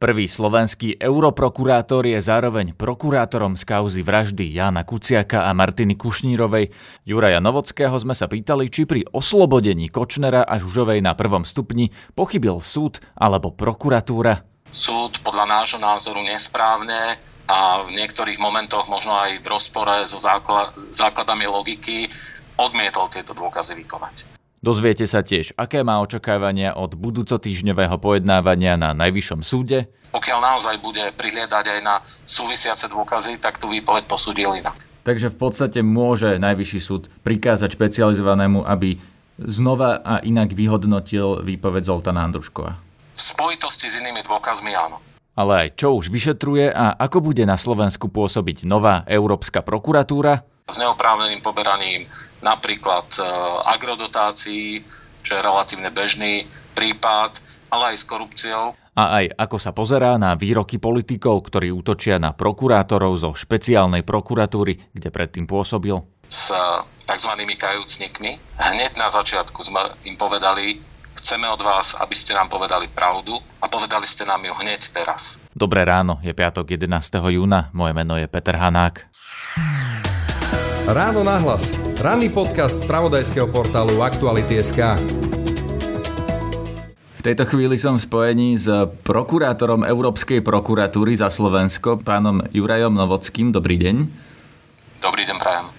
Prvý slovenský europrokurátor je zároveň prokurátorom z kauzy vraždy Jána Kuciaka a Martiny Kušnírovej. Juraja Novockého sme sa pýtali, či pri oslobodení Kočnera a Žužovej na prvom stupni pochybil súd alebo prokuratúra. Súd podľa nášho názoru nesprávne a v niektorých momentoch možno aj v rozpore so základami logiky odmietol tieto dôkazy vykonať. Dozviete sa tiež, aké má očakávania od budúcotýždňového pojednávania na Najvyššom súde. Pokiaľ naozaj bude prihliadať aj na súvisiace dôkazy, tak tú výpoveď posúdil inak. Takže v podstate môže Najvyšší súd prikázať špecializovanému, aby znova a inak vyhodnotil výpoveď Zoltana Andruškova. V spojitosti s inými dôkazmi áno. Ale aj čo už vyšetruje a ako bude na Slovensku pôsobiť nová Európska prokuratúra, s neoprávneným poberaním napríklad e, agrodotácií, čo je relatívne bežný prípad, ale aj s korupciou. A aj ako sa pozerá na výroky politikov, ktorí útočia na prokurátorov zo špeciálnej prokuratúry, kde predtým pôsobil? S tzv. kajúcnikmi. Hneď na začiatku sme im povedali, chceme od vás, aby ste nám povedali pravdu a povedali ste nám ju hneď teraz. Dobré ráno, je piatok 11. júna, moje meno je Peter Hanák. Ráno nahlas. Ranný podcast z pravodajského portálu Aktuality.sk. V tejto chvíli som v spojení s prokurátorom Európskej prokuratúry za Slovensko, pánom Jurajom Novockým. Dobrý deň. Dobrý deň, prajem.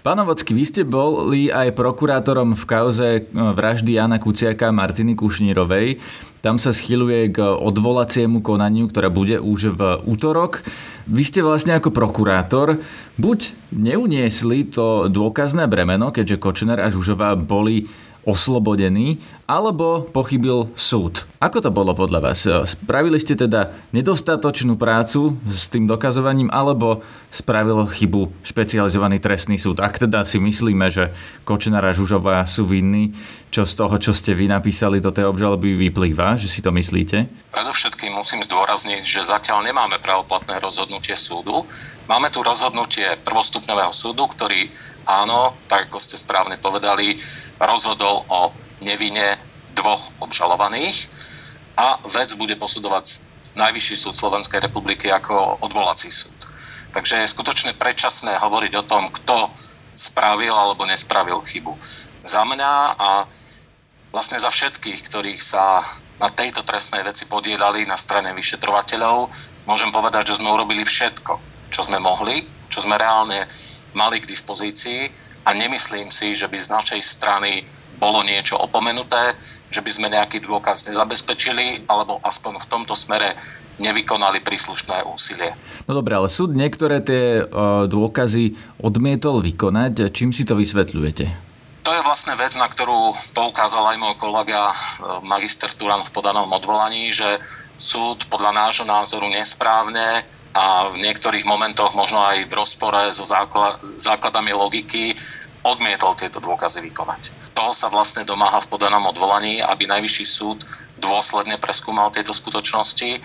Pán Novocký, vy ste boli aj prokurátorom v kauze e, vraždy Jana Kuciaka a Martiny Kušnírovej. Tam sa schyluje k odvolaciemu konaniu, ktoré bude už v útorok. Vy ste vlastne ako prokurátor buď neuniesli to dôkazné bremeno, keďže Kočner a Žužová boli oslobodený, alebo pochybil súd. Ako to bolo podľa vás? Spravili ste teda nedostatočnú prácu s tým dokazovaním, alebo spravil chybu špecializovaný trestný súd? Ak teda si myslíme, že Kočnara Žužová sú vinní, čo z toho, čo ste vy napísali do tej obžaloby vyplýva, že si to myslíte? Predovšetkým musím zdôrazniť, že zatiaľ nemáme pravoplatné rozhodnutie súdu. Máme tu rozhodnutie prvostupňového súdu, ktorý áno, tak ako ste správne povedali, rozhodol o nevine dvoch obžalovaných a vec bude posudovať Najvyšší súd Slovenskej republiky ako odvolací súd. Takže je skutočne predčasné hovoriť o tom, kto spravil alebo nespravil chybu. Za mňa a vlastne za všetkých, ktorých sa na tejto trestnej veci podielali na strane vyšetrovateľov, môžem povedať, že sme urobili všetko, čo sme mohli, čo sme reálne mali k dispozícii a nemyslím si, že by z našej strany bolo niečo opomenuté, že by sme nejaký dôkaz nezabezpečili alebo aspoň v tomto smere nevykonali príslušné úsilie. No dobré, ale súd niektoré tie dôkazy odmietol vykonať. Čím si to vysvetľujete? To je vlastne vec, na ktorú poukázal aj môj kolega e, magister Turan v podanom odvolaní, že súd podľa nášho názoru nesprávne a v niektorých momentoch možno aj v rozpore so základami logiky odmietol tieto dôkazy vykonať. Toho sa vlastne domáha v podanom odvolaní, aby Najvyšší súd dôsledne preskúmal tieto skutočnosti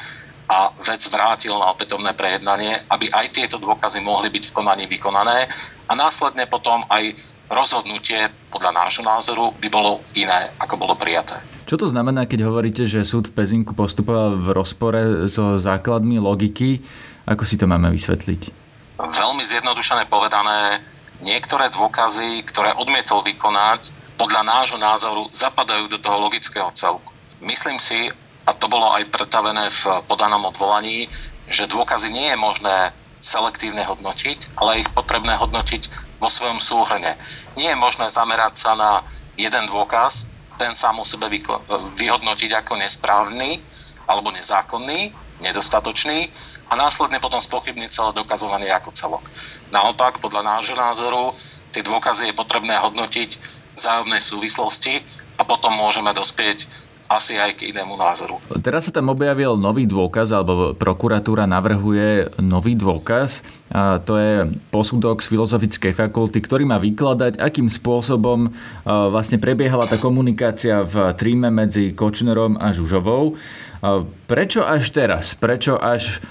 a vec vrátil na opätovné prejednanie, aby aj tieto dôkazy mohli byť v konaní vykonané a následne potom aj rozhodnutie podľa nášho názoru by bolo iné, ako bolo prijaté. Čo to znamená, keď hovoríte, že súd v Pezinku postupoval v rozpore so základmi logiky? Ako si to máme vysvetliť? Veľmi zjednodušené povedané, niektoré dôkazy, ktoré odmietol vykonať, podľa nášho názoru zapadajú do toho logického celku. Myslím si, a to bolo aj pretavené v podanom odvolaní, že dôkazy nie je možné selektívne hodnotiť, ale ich potrebné hodnotiť vo svojom súhrne. Nie je možné zamerať sa na jeden dôkaz, ten sám o sebe vyhodnotiť ako nesprávny alebo nezákonný, nedostatočný a následne potom spochybniť celé dokazovanie ako celok. Naopak, podľa nášho názoru, tie dôkazy je potrebné hodnotiť v vzájomnej súvislosti a potom môžeme dospieť asi aj k inému názoru. Teraz sa tam objavil nový dôkaz, alebo prokuratúra navrhuje nový dôkaz. A to je posudok z Filozofickej fakulty, ktorý má vykladať, akým spôsobom vlastne prebiehala tá komunikácia v tríme medzi Kočnerom a Žužovou. Prečo až teraz? Prečo až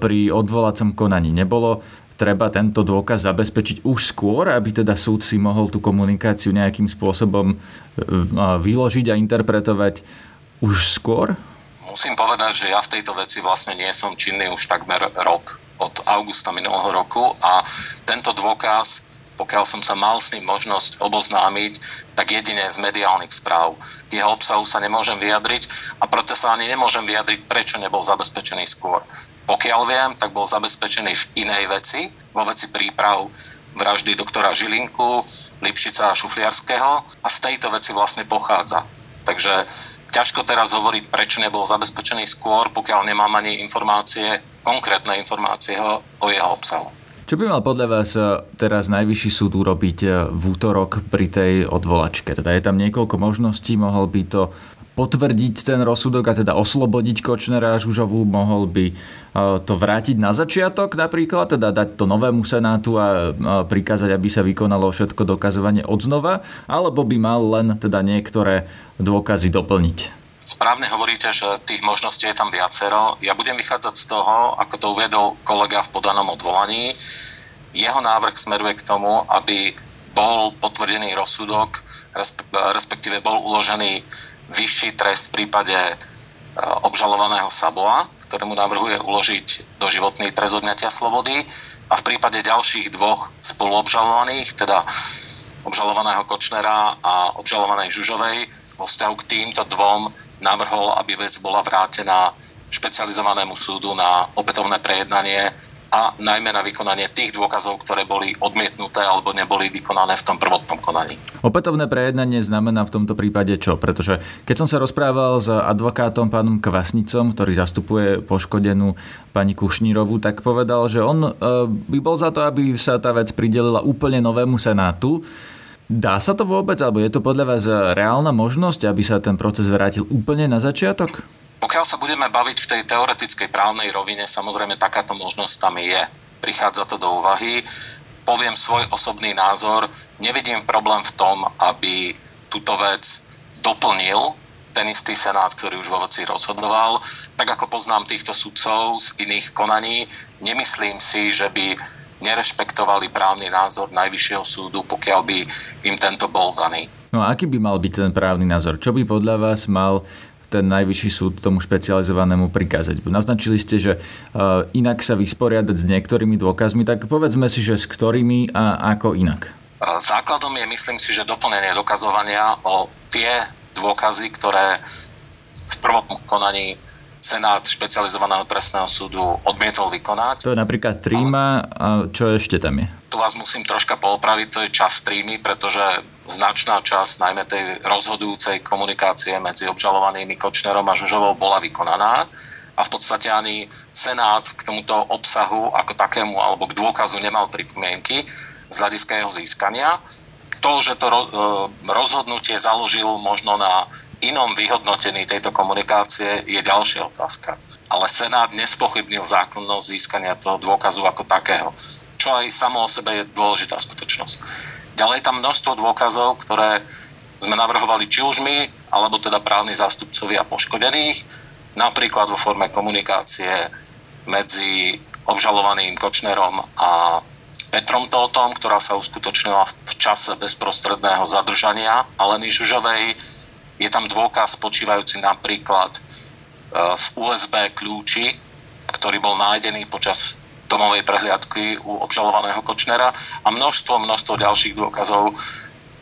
pri odvolacom konaní nebolo treba tento dôkaz zabezpečiť už skôr, aby teda súd si mohol tú komunikáciu nejakým spôsobom vyložiť a interpretovať už skôr? Musím povedať, že ja v tejto veci vlastne nie som činný už takmer rok, od augusta minulého roku a tento dôkaz pokiaľ som sa mal s ním možnosť oboznámiť, tak jedine z mediálnych správ. K jeho obsahu sa nemôžem vyjadriť a preto sa ani nemôžem vyjadriť, prečo nebol zabezpečený skôr. Pokiaľ viem, tak bol zabezpečený v inej veci, vo veci príprav vraždy doktora Žilinku, Lipšica a Šufliarského a z tejto veci vlastne pochádza. Takže ťažko teraz hovoriť, prečo nebol zabezpečený skôr, pokiaľ nemám ani informácie, konkrétne informácie o jeho obsahu. Čo by mal podľa vás eh, teraz najvyšší súd urobiť eh, v útorok pri tej odvolačke? Teda je tam niekoľko možností, mohol by to potvrdiť ten rozsudok a teda oslobodiť Kočnera a Žužovu, mohol by eh, to vrátiť na začiatok napríklad, teda dať to novému senátu a prikázať, aby sa vykonalo všetko dokazovanie odznova, alebo by mal len teda niektoré dôkazy doplniť? Správne hovoríte, že tých možností je tam viacero. Ja budem vychádzať z toho, ako to uviedol kolega v podanom odvolaní. Jeho návrh smeruje k tomu, aby bol potvrdený rozsudok, respektíve bol uložený vyšší trest v prípade e, obžalovaného Saboa, ktorému navrhuje uložiť doživotný trest odňatia slobody a v prípade ďalších dvoch spoluobžalovaných, teda obžalovaného Kočnera a obžalovanej Žužovej, vo vzťahu k týmto dvom navrhol, aby vec bola vrátená špecializovanému súdu na opätovné prejednanie a najmä na vykonanie tých dôkazov, ktoré boli odmietnuté alebo neboli vykonané v tom prvotnom konaní. Opätovné prejednanie znamená v tomto prípade čo? Pretože keď som sa rozprával s advokátom pánom Kvasnicom, ktorý zastupuje poškodenú pani Kušnírovu, tak povedal, že on e, by bol za to, aby sa tá vec pridelila úplne novému senátu Dá sa to vôbec, alebo je to podľa vás reálna možnosť, aby sa ten proces vrátil úplne na začiatok? Pokiaľ sa budeme baviť v tej teoretickej právnej rovine, samozrejme takáto možnosť tam je. Prichádza to do úvahy. Poviem svoj osobný názor. Nevidím problém v tom, aby túto vec doplnil ten istý senát, ktorý už vo veci rozhodoval. Tak ako poznám týchto sudcov z iných konaní, nemyslím si, že by nerešpektovali právny názor Najvyššieho súdu, pokiaľ by im tento bol daný. No a aký by mal byť ten právny názor? Čo by podľa vás mal ten najvyšší súd tomu špecializovanému prikázať. Naznačili ste, že uh, inak sa vysporiadať s niektorými dôkazmi, tak povedzme si, že s ktorými a ako inak. Základom je, myslím si, že doplnenie dokazovania o tie dôkazy, ktoré v prvom konaní Senát špecializovaného trestného súdu odmietol vykonať. To je napríklad tríma a čo ešte tam je? Tu vás musím troška poopraviť, to je čas trímy, pretože značná časť najmä tej rozhodujúcej komunikácie medzi obžalovanými Kočnerom a Žužovou bola vykonaná a v podstate ani Senát k tomuto obsahu ako takému alebo k dôkazu nemal pripomienky z hľadiska jeho získania. To, že to rozhodnutie založil možno na inom vyhodnotení tejto komunikácie je ďalšia otázka. Ale Senát nespochybnil zákonnosť získania toho dôkazu ako takého, čo aj samo o sebe je dôležitá skutočnosť. Ďalej je tam množstvo dôkazov, ktoré sme navrhovali či už my, alebo teda právni zástupcovia poškodených, napríklad vo forme komunikácie medzi obžalovaným Kočnerom a Petrom Tótom, ktorá sa uskutočnila v čase bezprostredného zadržania Aleny Žužovej, je tam dôkaz spočívajúci napríklad e, v USB kľúči, ktorý bol nájdený počas domovej prehliadky u obžalovaného Kočnera a množstvo, množstvo ďalších dôkazov,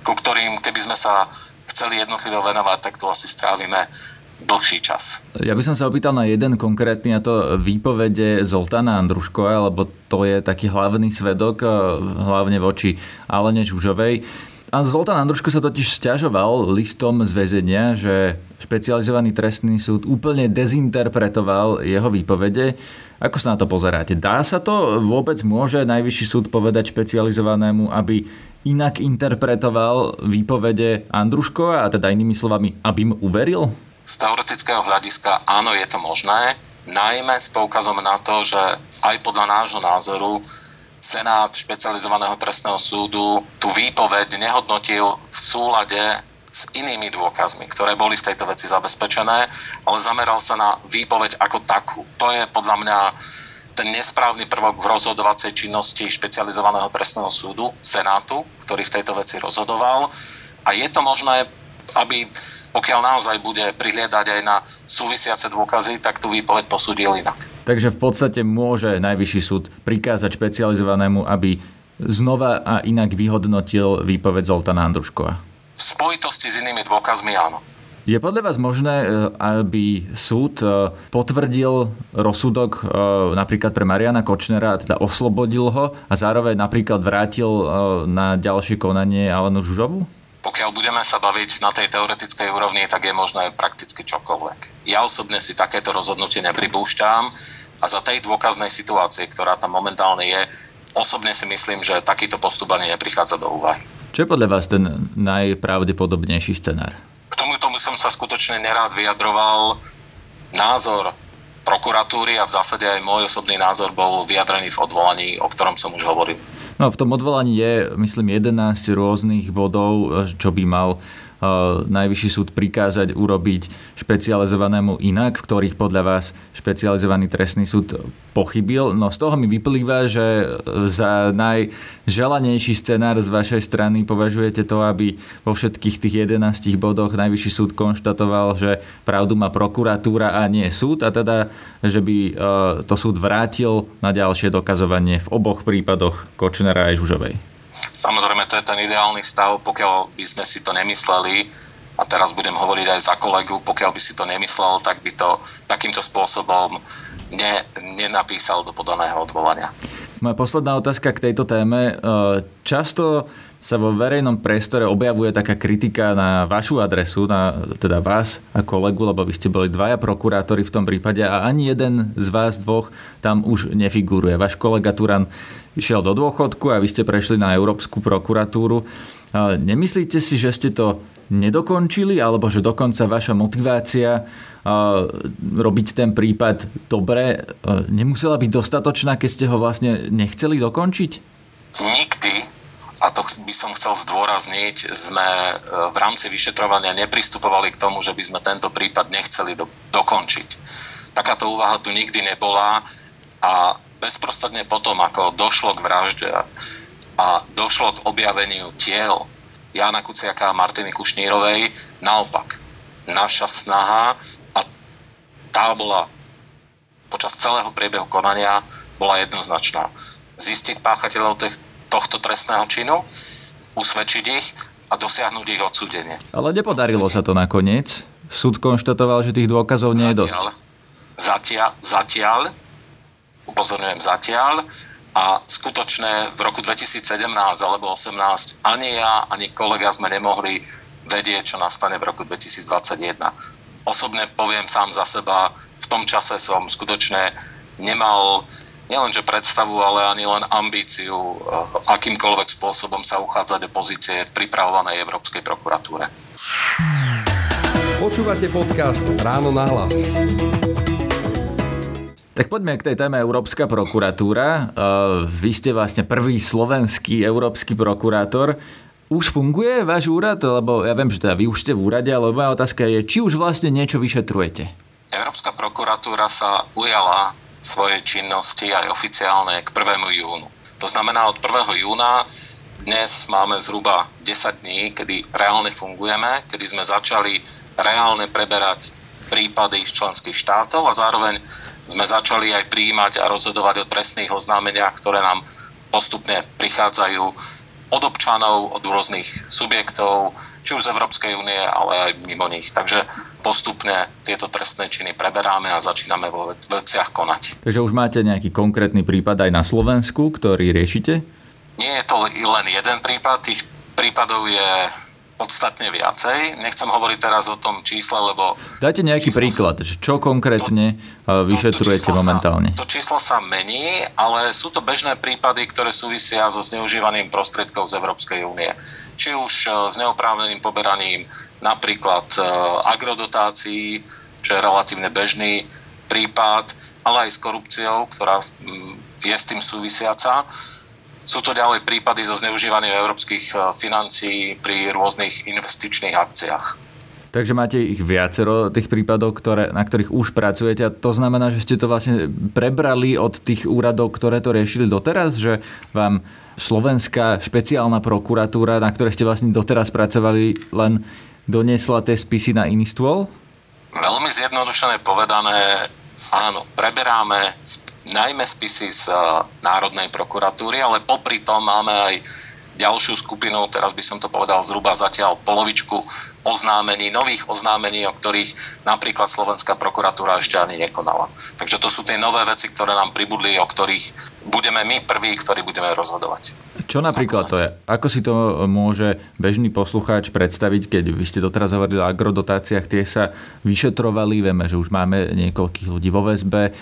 ku ktorým, keby sme sa chceli jednotlivo venovať, tak to asi strávime dlhší čas. Ja by som sa opýtal na jeden konkrétny, a to výpovede Zoltána Andruškova, lebo to je taký hlavný svedok, e, hlavne voči Alene Žužovej. A Zoltán Andruško sa totiž stiažoval listom z väzenia, že špecializovaný trestný súd úplne dezinterpretoval jeho výpovede. Ako sa na to pozeráte? Dá sa to? Vôbec môže najvyšší súd povedať špecializovanému, aby inak interpretoval výpovede Andruškova a teda inými slovami, aby mu uveril? Z teoretického hľadiska áno, je to možné, najmä s poukazom na to, že aj podľa nášho názoru Senát špecializovaného trestného súdu tú výpoveď nehodnotil v súlade s inými dôkazmi, ktoré boli z tejto veci zabezpečené, ale zameral sa na výpoveď ako takú. To je podľa mňa ten nesprávny prvok v rozhodovacej činnosti špecializovaného trestného súdu, Senátu, ktorý v tejto veci rozhodoval. A je to možné, aby Pokiaľ naozaj bude prihliadať aj na súvisiace dôkazy, tak tú výpoveď posúdil inak. Takže v podstate môže Najvyšší súd prikázať špecializovanému, aby znova a inak vyhodnotil výpoveď Zoltana Andruškova. V spojitosti s inými dôkazmi áno. Je podľa vás možné, e, aby súd e, potvrdil rozsudok e, napríklad pre Mariana Kočnera, teda oslobodil ho a zároveň napríklad vrátil na ďalšie konanie Alenu Žužovu? Pokiaľ budeme sa baviť na tej teoretickej úrovni, tak je možné prakticky čokoľvek. Ja osobne si takéto rozhodnutie nepripúšťam a za tej dôkaznej situácie, ktorá tam momentálne je, osobne si myslím, že takýto postup ani neprichádza do úvahy. Čo je podľa vás ten najpravdepodobnejší scenár? K tomu tomu som sa skutočne nerád vyjadroval. Názor prokuratúry a v zásade aj môj osobný názor bol vyjadrený v odvolaní, o ktorom som už hovoril. No v tom odvolaní je, myslím, 11 rôznych bodov, čo by mal najvyšší súd prikázať urobiť špecializovanému inak, v ktorých podľa vás špecializovaný trestný súd pochybil. No z toho mi vyplýva, že za najželanejší scenár z vašej strany považujete to, aby vo všetkých tých 11 bodoch najvyšší súd konštatoval, že pravdu má prokuratúra a nie súd a teda, že by to súd vrátil na ďalšie dokazovanie v oboch prípadoch Kočnera aj Žužovej. Samozrejme, to je ten ideálny stav, pokiaľ by sme si to nemysleli, a teraz budem hovoriť aj za kolegu, pokiaľ by si to nemyslel, tak by to takýmto spôsobom ne, nenapísal do podaného odvolania. Moja posledná otázka k tejto téme. Často sa vo verejnom priestore objavuje taká kritika na vašu adresu, na teda vás a kolegu, lebo vy ste boli dvaja prokurátori v tom prípade a ani jeden z vás dvoch tam už nefiguruje. Váš kolega Turan išiel do dôchodku a vy ste prešli na Európsku prokuratúru. Nemyslíte si, že ste to nedokončili, alebo že dokonca vaša motivácia robiť ten prípad dobre nemusela byť dostatočná, keď ste ho vlastne nechceli dokončiť? Nikdy by som chcel zdôrazniť, sme e, v rámci vyšetrovania nepristupovali k tomu, že by sme tento prípad nechceli do, dokončiť. Takáto úvaha tu nikdy nebola a bezprostredne potom, ako došlo k vražde a došlo k objaveniu tiel Jana Kuciaka a Martiny Kušnírovej, naopak, naša snaha a tá bola počas celého priebehu konania bola jednoznačná. Zistiť páchateľov tých, tohto trestného činu, usvedčiť ich a dosiahnuť ich odsúdenie. Ale nepodarilo sa to nakoniec. Súd konštatoval, že tých dôkazov nie je dosť. Zatiaľ, zatiaľ, upozorňujem zatiaľ, a skutočne v roku 2017 alebo 2018 ani ja, ani kolega sme nemohli vedieť, čo nastane v roku 2021. Osobne poviem sám za seba, v tom čase som skutočne nemal nielenže predstavu, ale ani len ambíciu eh, akýmkoľvek spôsobom sa uchádzať o pozície v pripravovanej Európskej prokuratúre. Počúvate podcast Ráno na hlas. Tak poďme k tej téme Európska prokuratúra. Eh, vy ste vlastne prvý slovenský európsky prokurátor. Už funguje váš úrad? Lebo ja viem, že teda vy už ste v úrade, ale moja otázka je, či už vlastne niečo vyšetrujete? Európska prokuratúra sa ujala svoje činnosti aj oficiálne k 1. júnu. To znamená, od 1. júna dnes máme zhruba 10 dní, kedy reálne fungujeme, kedy sme začali reálne preberať prípady z členských štátov a zároveň sme začali aj príjmať a rozhodovať o trestných oznámeniach, ktoré nám postupne prichádzajú od občanov, od rôznych subjektov, či už z Európskej únie, ale aj mimo nich. Takže postupne tieto trestné činy preberáme a začíname vo veciach konať. Takže už máte nejaký konkrétny prípad aj na Slovensku, ktorý riešite? Nie je to len jeden prípad, tých prípadov je podstatne viacej. Nechcem hovoriť teraz o tom čísle, lebo... Dajte nejaký príklad, sa, čo konkrétne to, vyšetrujete to, to momentálne. Sa, to číslo sa mení, ale sú to bežné prípady, ktoré súvisia so zneužívaním prostriedkov z Európskej únie. Či už e, s neoprávneným poberaním napríklad e, agrodotácií, čo je relatívne bežný prípad, ale aj s korupciou, ktorá je s tým súvisiaca sú to ďalej prípady zo zneužívania európskych e, financií pri rôznych investičných akciách. Takže máte ich viacero tých prípadov, ktoré, na ktorých už pracujete a to znamená, že ste to vlastne prebrali od tých úradov, ktoré to riešili doteraz, že vám slovenská špeciálna prokuratúra, na ktorej ste vlastne doteraz pracovali, len doniesla tie spisy na iný stôl? Veľmi zjednodušené povedané, áno, preberáme najmä spisy z eh, Národnej prokuratúry, ale popri tom máme aj ďalšiu skupinu, teraz by som to povedal zhruba zatiaľ polovičku oznámení, nových oznámení, o ktorých napríklad Slovenská prokuratúra ešte ani nekonala. Takže to sú tie nové veci, ktoré nám pribudli, o ktorých budeme my prví, ktorí budeme rozhodovať. Čo napríklad to je? Ako si to môže bežný poslucháč predstaviť, keď vy ste doteraz hovorili o agrodotáciách, tie sa vyšetrovali, vieme, že už máme niekoľkých ľudí vo väzbe e,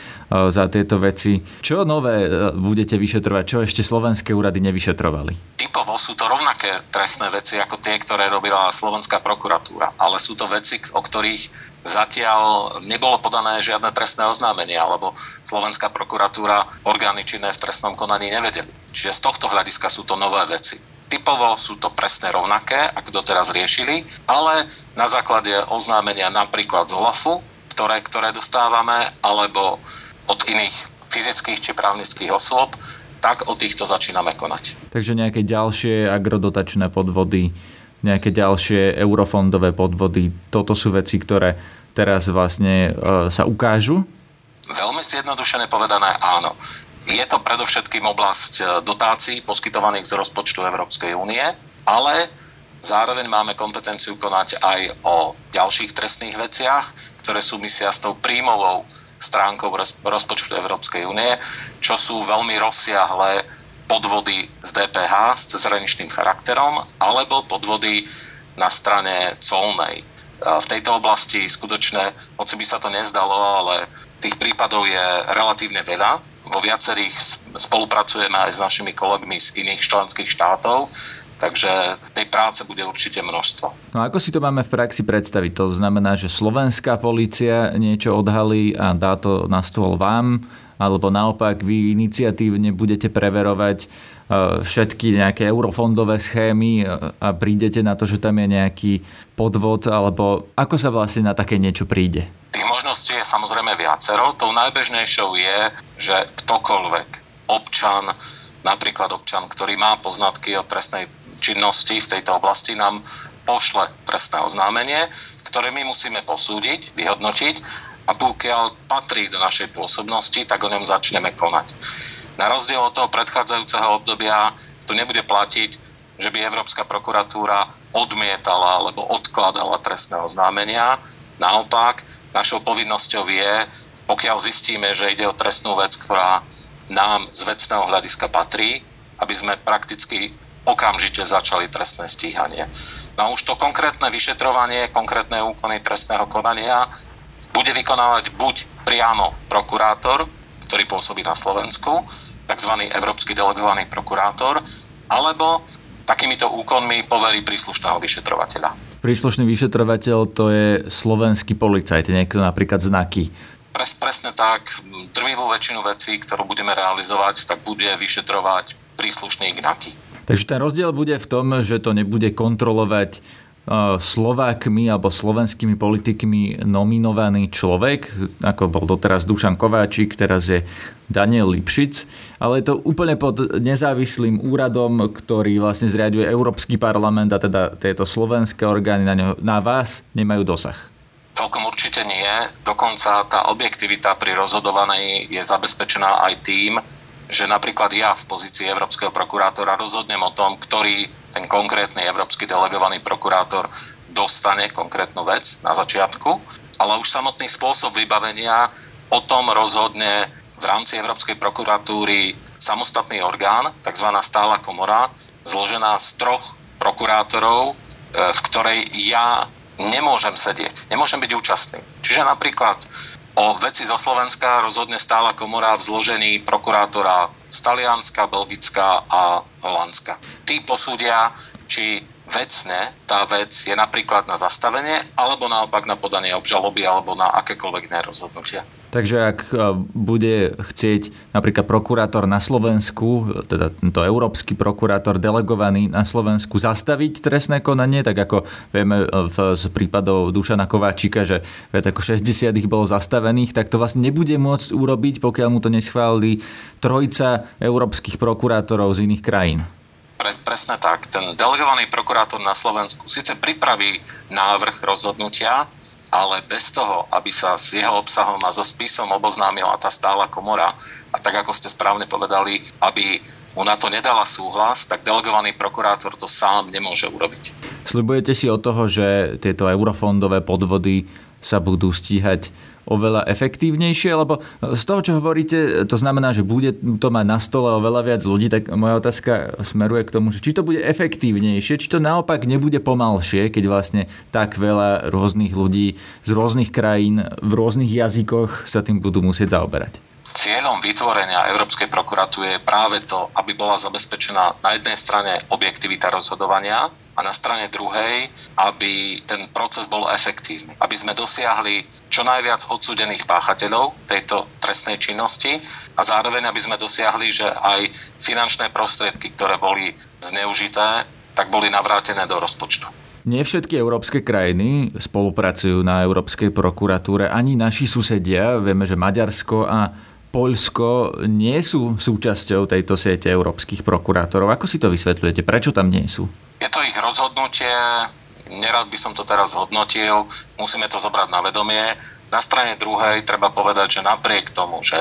za tieto veci. Čo nové e, budete vyšetrovať? Čo ešte slovenské úrady nevyšetrovali? Typovo sú to rovnaké trestné veci ako tie, ktoré robila Slovenská prokuratúra, ale sú to veci, o ktorých Zatiaľ nebolo podané žiadne trestné oznámenie, alebo Slovenská prokuratúra orgány činné v trestnom konaní nevedeli. Čiže z tohto hľadiska sú to nové veci. Typovo sú to presne rovnaké, ako doteraz riešili, ale na základe oznámenia napríklad z OLAFu, ktoré, ktoré dostávame, alebo od iných fyzických či právnických osôb, tak o týchto začíname konať. Takže nejaké ďalšie agrodotačné podvody nejaké ďalšie eurofondové podvody. Toto sú veci, ktoré teraz vlastne e, sa ukážu? Veľmi zjednodušene povedané áno. Je to predovšetkým oblasť e, dotácií poskytovaných z rozpočtu Európskej únie, ale zároveň máme kompetenciu konať aj o ďalších trestných veciach, ktoré súvisia s tou príjmovou stránkou rozpočtu Európskej únie, čo sú veľmi rozsiahle podvody z DPH s cezhraničným charakterom alebo podvody na strane colnej. V tejto oblasti skutočne, hoci by sa to nezdalo, ale tých prípadov je relatívne veľa. Vo viacerých spolupracujeme aj s našimi kolegmi z iných členských štátov, takže tej práce bude určite množstvo. No ako si to máme v praxi predstaviť? To znamená, že slovenská policia niečo odhalí a dá to na stôl vám, alebo naopak vy iniciatívne budete preverovať e, všetky nejaké eurofondové schémy e, a prídete na to, že tam je nejaký podvod, alebo ako sa vlastne na také niečo príde? Tých možností je samozrejme viacero. Tou najbežnejšou je, že ktokoľvek, občan, napríklad občan, ktorý má poznatky o trestnej činnosti v tejto oblasti, nám pošle trestné oznámenie, ktoré my musíme posúdiť, vyhodnotiť a pokiaľ patrí do našej pôsobnosti, tak o ňom začneme konať. Na rozdiel od toho predchádzajúceho obdobia tu nebude platiť, že by Európska prokuratúra odmietala alebo odkladala trestné oznámenia. Naopak, našou povinnosťou je, pokiaľ zistíme, že ide o trestnú vec, ktorá nám z vecného hľadiska patrí, aby sme prakticky okamžite začali trestné stíhanie. No už to konkrétne vyšetrovanie, konkrétne úkony trestného konania bude vykonávať buď priamo prokurátor, ktorý pôsobí na Slovensku, tzv. európsky delegovaný prokurátor, alebo takýmito úkonmi poverí príslušného vyšetrovateľa. Príslušný vyšetrovateľ to je slovenský policajt, niekto napríklad znaky. Pres, presne tak, drvivú väčšinu vecí, ktorú budeme realizovať, tak bude vyšetrovať príslušný GNAKY. Takže ten rozdiel bude v tom, že to nebude kontrolovať Slovákmi alebo slovenskými politikmi nominovaný človek, ako bol doteraz Dušan Kováčik, teraz je Daniel Lipšic, ale je to úplne pod nezávislým úradom, ktorý vlastne zriaduje Európsky parlament a teda tieto slovenské orgány na, ňo, na vás nemajú dosah. Celkom určite nie. Dokonca tá objektivita pri rozhodovaní je zabezpečená aj tým, že napríklad ja v pozícii Európskeho prokurátora rozhodnem o tom, ktorý ten konkrétny Európsky delegovaný prokurátor dostane konkrétnu vec na začiatku, ale už samotný spôsob vybavenia o tom rozhodne v rámci Európskej prokuratúry samostatný orgán, tzv. stála komora, zložená z troch prokurátorov, e, v ktorej ja nemôžem sedieť, nemôžem byť účastný. Čiže napríklad O veci zo Slovenska rozhodne stála komora v zložení prokurátora z Talianska, Belgická a Holandska. Tí posúdia, či vecne tá vec je napríklad na zastavenie, alebo naopak na podanie obžaloby, alebo na akékoľvek iné rozhodnutia. Takže ak e, bude chcieť napríklad prokurátor na Slovensku, teda tento európsky prokurátor delegovaný na Slovensku zastaviť trestné konanie, tak ako vieme e, v, z prípadov Dušana Kováčika, že viac ako 60 ich bolo zastavených, tak to vlastne nebude môcť urobiť, pokiaľ mu to neschválili trojca európskych prokurátorov z iných krajín. Pre, presne tak. Ten delegovaný prokurátor na Slovensku síce pripraví návrh rozhodnutia, ale bez toho, aby sa s jeho obsahom a so spisom oboznámila tá stála komora a tak, ako ste správne povedali, aby mu na to nedala súhlas, tak delegovaný prokurátor to sám nemôže urobiť. Sľubujete si od toho, že tieto eurofondové podvody sa budú stíhať oveľa efektívnejšie? Lebo z toho, čo hovoríte, to znamená, že bude to mať na stole oveľa viac ľudí, tak moja otázka smeruje k tomu, že či to bude efektívnejšie, či to naopak nebude pomalšie, keď vlastne tak veľa rôznych ľudí z rôznych krajín v rôznych jazykoch sa tým budú musieť zaoberať. Cieľom vytvorenia Európskej prokuratúry je práve to, aby bola zabezpečená na jednej strane objektivita rozhodovania a na strane druhej, aby ten proces bol efektívny. Aby sme dosiahli čo najviac odsudených páchateľov tejto trestnej činnosti a zároveň, aby sme dosiahli, že aj finančné prostriedky, ktoré boli zneužité, tak boli navrátené do rozpočtu. Nie všetky európske krajiny spolupracujú na Európskej prokuratúre, ani naši susedia. Vieme, že Maďarsko a Poľsko nie sú súčasťou tejto siete európskych prokurátorov. Ako si to vysvetľujete? Prečo tam nie sú? Je to ich rozhodnutie, nerad by som to teraz hodnotil, musíme to zobrať na vedomie. Na strane druhej treba povedať, že napriek tomu, že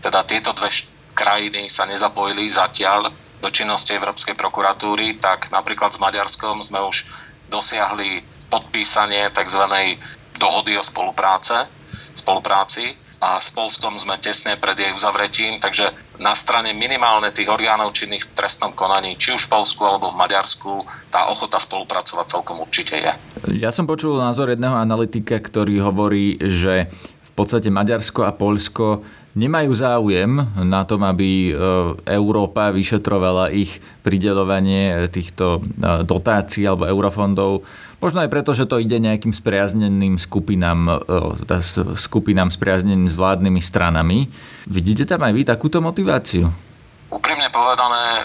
teda tieto dve krajiny sa nezapojili zatiaľ do činnosti Európskej prokuratúry, tak napríklad s Maďarskom sme už dosiahli podpísanie tzv. dohody o spolupráce, spolupráci a s Polskom sme tesne pred jej uzavretím, takže na strane minimálne tých orgánov činných v trestnom konaní, či už v Polsku alebo v Maďarsku, tá ochota spolupracovať celkom určite je. Ja som počul názor jedného analytika, ktorý hovorí, že v podstate Maďarsko a Polsko nemajú záujem na tom, aby e, Európa vyšetrovala ich pridelovanie týchto e, dotácií alebo eurofondov. Možno aj preto, že to ide nejakým spriazneným skupinám, e, skupinám spriazneným s vládnymi stranami. Vidíte tam aj vy takúto motiváciu? Úprimne povedané,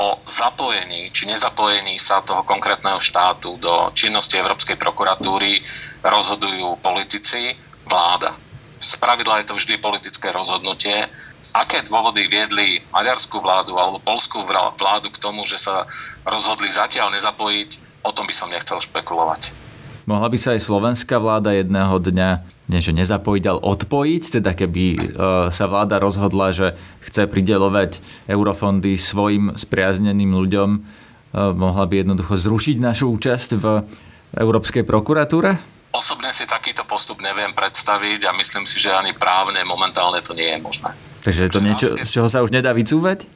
o zapojení či nezapojení sa toho konkrétneho štátu do činnosti Európskej prokuratúry rozhodujú politici, vláda z pravidla je to vždy politické rozhodnutie. Aké dôvody viedli maďarskú vládu alebo polskú vládu k tomu, že sa rozhodli zatiaľ nezapojiť, o tom by som nechcel špekulovať. Mohla by sa aj slovenská vláda jedného dňa nie že nezapojiť, ale odpojiť, teda keby e, sa vláda rozhodla, že chce pridelovať eurofondy svojim spriazneným ľuďom, e, mohla by jednoducho zrušiť našu účasť v Európskej prokuratúre? Osobne si takýto postup neviem predstaviť a myslím si, že ani právne momentálne to nie je možné. Takže je to niečo, keď... z čoho sa už nedá vycúvať?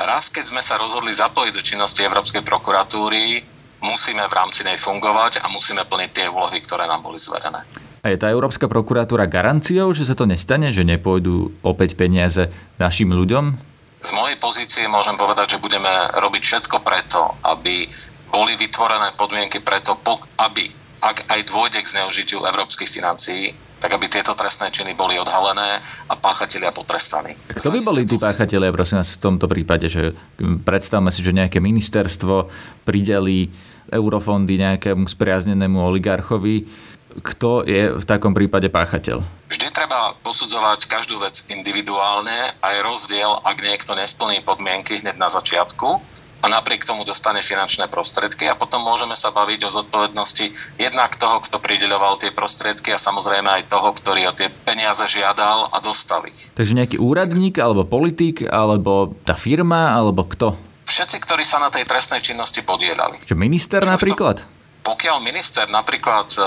Raz, keď sme sa rozhodli zapojiť do činnosti Európskej prokuratúry, musíme v rámci nej fungovať a musíme plniť tie úlohy, ktoré nám boli zverené. A je tá Európska prokuratúra garanciou, že sa to nestane, že nepôjdu opäť peniaze našim ľuďom? Z mojej pozície môžem povedať, že budeme robiť všetko preto, aby boli vytvorené podmienky preto, aby ak aj dôjde k zneužitiu európskych financií, tak aby tieto trestné činy boli odhalené a páchatelia potrestaní. Kto by boli tí páchatelia, prosím vás, v tomto prípade? Že predstavme si, že nejaké ministerstvo prideli eurofondy nejakému spriaznenému oligarchovi. Kto je v takom prípade páchateľ? Vždy treba posudzovať každú vec individuálne a je rozdiel, ak niekto nesplní podmienky hneď na začiatku a napriek tomu dostane finančné prostriedky a potom môžeme sa baviť o zodpovednosti jednak toho, kto prideľoval tie prostriedky a samozrejme aj toho, ktorý o tie peniaze žiadal a dostal ich. Takže nejaký úradník alebo politik alebo tá firma alebo kto? Všetci, ktorí sa na tej trestnej činnosti podielali. Čo minister Čiže napríklad? To, pokiaľ minister napríklad e,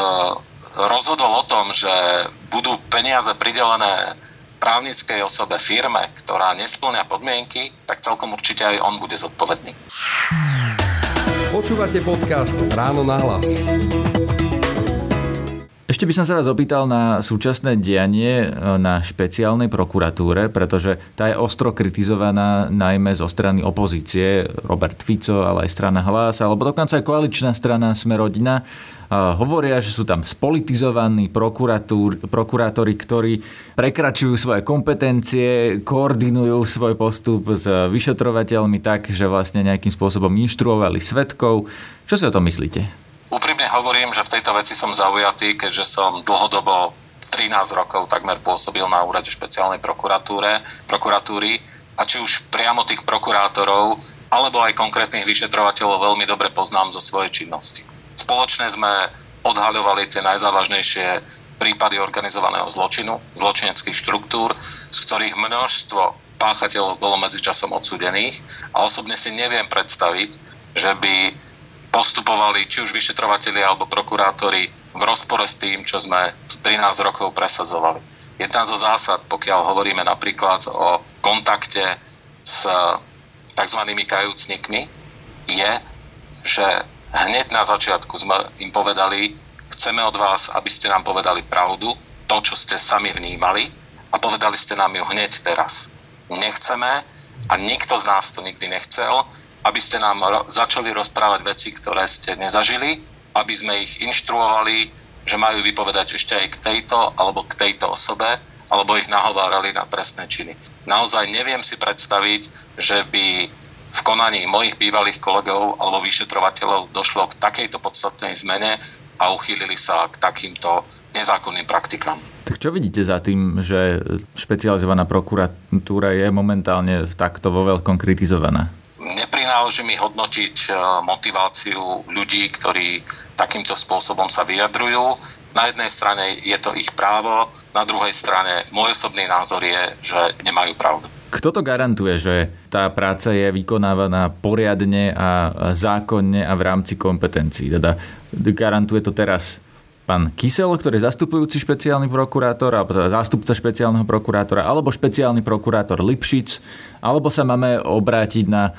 rozhodol o tom, že budú peniaze pridelené právnickej osobe, firme, ktorá nesplňa podmienky, tak celkom určite aj on bude zodpovedný. Počúvate podcast Ráno na hlas. Ešte by som sa vás opýtal na súčasné dianie e, na špeciálnej prokuratúre, pretože tá je ostro kritizovaná najmä zo strany opozície, Robert Fico, ale aj strana Hlas, alebo dokonca aj koaličná strana Smerodina. Hovoria, že sú tam spolitizovaní prokurátori, ktorí prekračujú svoje kompetencie, koordinujú svoj postup s vyšetrovateľmi tak, že vlastne nejakým spôsobom inštruovali svetkov. Čo si o tom myslíte? Úprimne hovorím, že v tejto veci som zaujatý, keďže som dlhodobo v 13 rokov takmer pôsobil na úrade špeciálnej prokuratúre, prokuratúry a či už priamo tých prokurátorov, alebo aj konkrétnych vyšetrovateľov veľmi dobre poznám zo svojej činnosti. Spoločne sme odhaľovali tie najzávažnejšie prípady organizovaného zločinu, zločineckých štruktúr, z ktorých množstvo páchateľov bolo medzičasom odsudených a osobne si neviem predstaviť, že by postupovali či už vyšetrovateľi alebo prokurátori v rozpore s tým, čo sme tu 13 rokov presadzovali. Jedna zo zásad, pokiaľ hovoríme napríklad o kontakte s tzv. kajúcnikmi, je, že hneď na začiatku sme im povedali, chceme od vás, aby ste nám povedali pravdu, to, čo ste sami vnímali a povedali ste nám ju hneď teraz. Nechceme a nikto z nás to nikdy nechcel, aby ste nám začali rozprávať veci, ktoré ste nezažili, aby sme ich inštruovali že majú vypovedať ešte aj k tejto alebo k tejto osobe, alebo ich nahovárali na trestné činy. Naozaj neviem si predstaviť, že by v konaní mojich bývalých kolegov alebo vyšetrovateľov došlo k takejto podstatnej zmene a uchýlili sa k takýmto nezákonným praktikám. Tak čo vidíte za tým, že špecializovaná prokuratúra je momentálne takto vo veľkom kritizovaná? Neprináleží mi hodnotiť e, motiváciu ľudí, ktorí takýmto spôsobom sa vyjadrujú. Na jednej strane je to ich právo, na druhej strane môj osobný názor je, že nemajú pravdu. Kto to garantuje, že tá práca je vykonávaná poriadne a zákonne a v rámci kompetencií? Teda garantuje to teraz pán Kysel, ktorý je zastupujúci špeciálny prokurátor, alebo teda zástupca špeciálneho prokurátora, alebo špeciálny prokurátor Lipšic, alebo sa máme obrátiť na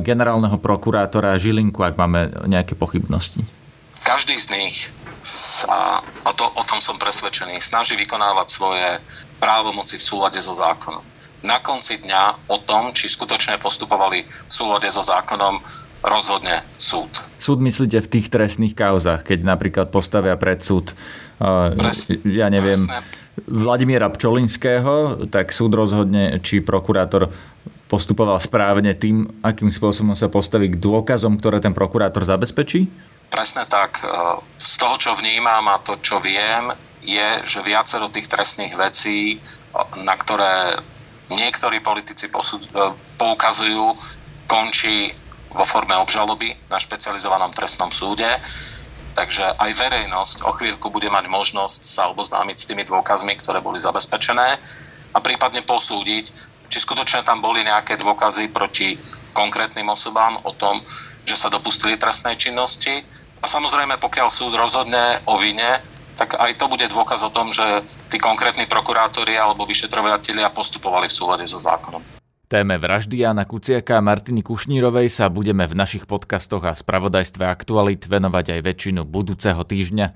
generálneho prokurátora Žilinku, ak máme nejaké pochybnosti? Každý z nich sa, a to, o tom som presvedčený, snaží vykonávať svoje právomoci v súlade so zákonom. Na konci dňa o tom, či skutočne postupovali v súlade so zákonom, rozhodne súd. Súd myslíte v tých trestných kauzach, keď napríklad postavia pred súd, Pres, ja neviem, presne. Vladimíra Pčolinského, tak súd rozhodne, či prokurátor postupoval správne tým, akým spôsobom sa postaví k dôkazom, ktoré ten prokurátor zabezpečí? Presne tak. E, z toho, čo vnímam a to, čo viem, je, že viacero tých trestných vecí, e, na ktoré niektorí politici posud- e, poukazujú, končí vo forme obžaloby na špecializovanom trestnom súde. Takže aj verejnosť o chvíľku bude mať možnosť sa oboznámiť s tými dôkazmi, ktoré boli zabezpečené a prípadne posúdiť, či skutočne tam boli nejaké dôkazy proti konkrétnym osobám o tom, že sa dopustili trestnej činnosti. A samozrejme, pokiaľ súd rozhodne o vine, tak aj to bude dôkaz o tom, že tí konkrétni prokurátori alebo vyšetrovateľia postupovali v súlade so zákonom. Téme vraždy Jana Kuciaka a Martiny Kušnírovej sa budeme v našich podcastoch a spravodajstve aktualit venovať aj väčšinu budúceho týždňa.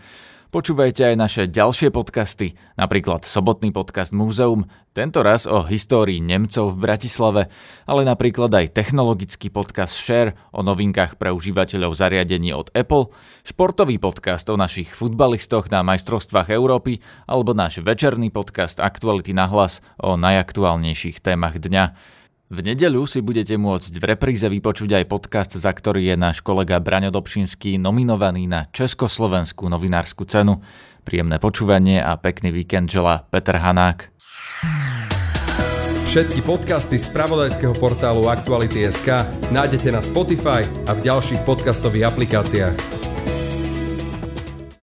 Počúvajte aj naše ďalšie podcasty, napríklad sobotný podcast Múzeum, tento raz o histórii Nemcov v Bratislave, ale napríklad aj technologický podcast Share o novinkách pre užívateľov zariadení od Apple, športový podcast o našich futbalistoch na majstrovstvách Európy alebo náš večerný podcast Aktuality na hlas o najaktuálnejších témach dňa. V nedeľu si budete môcť v repríze vypočuť aj podcast, za ktorý je náš kolega Braňo Dobšinský nominovaný na Československú novinárskú cenu. Príjemné počúvanie a pekný víkend želá Peter Hanák. Všetky podcasty z pravodajského portálu Aktuality.sk nájdete na Spotify a v ďalších podcastových aplikáciách.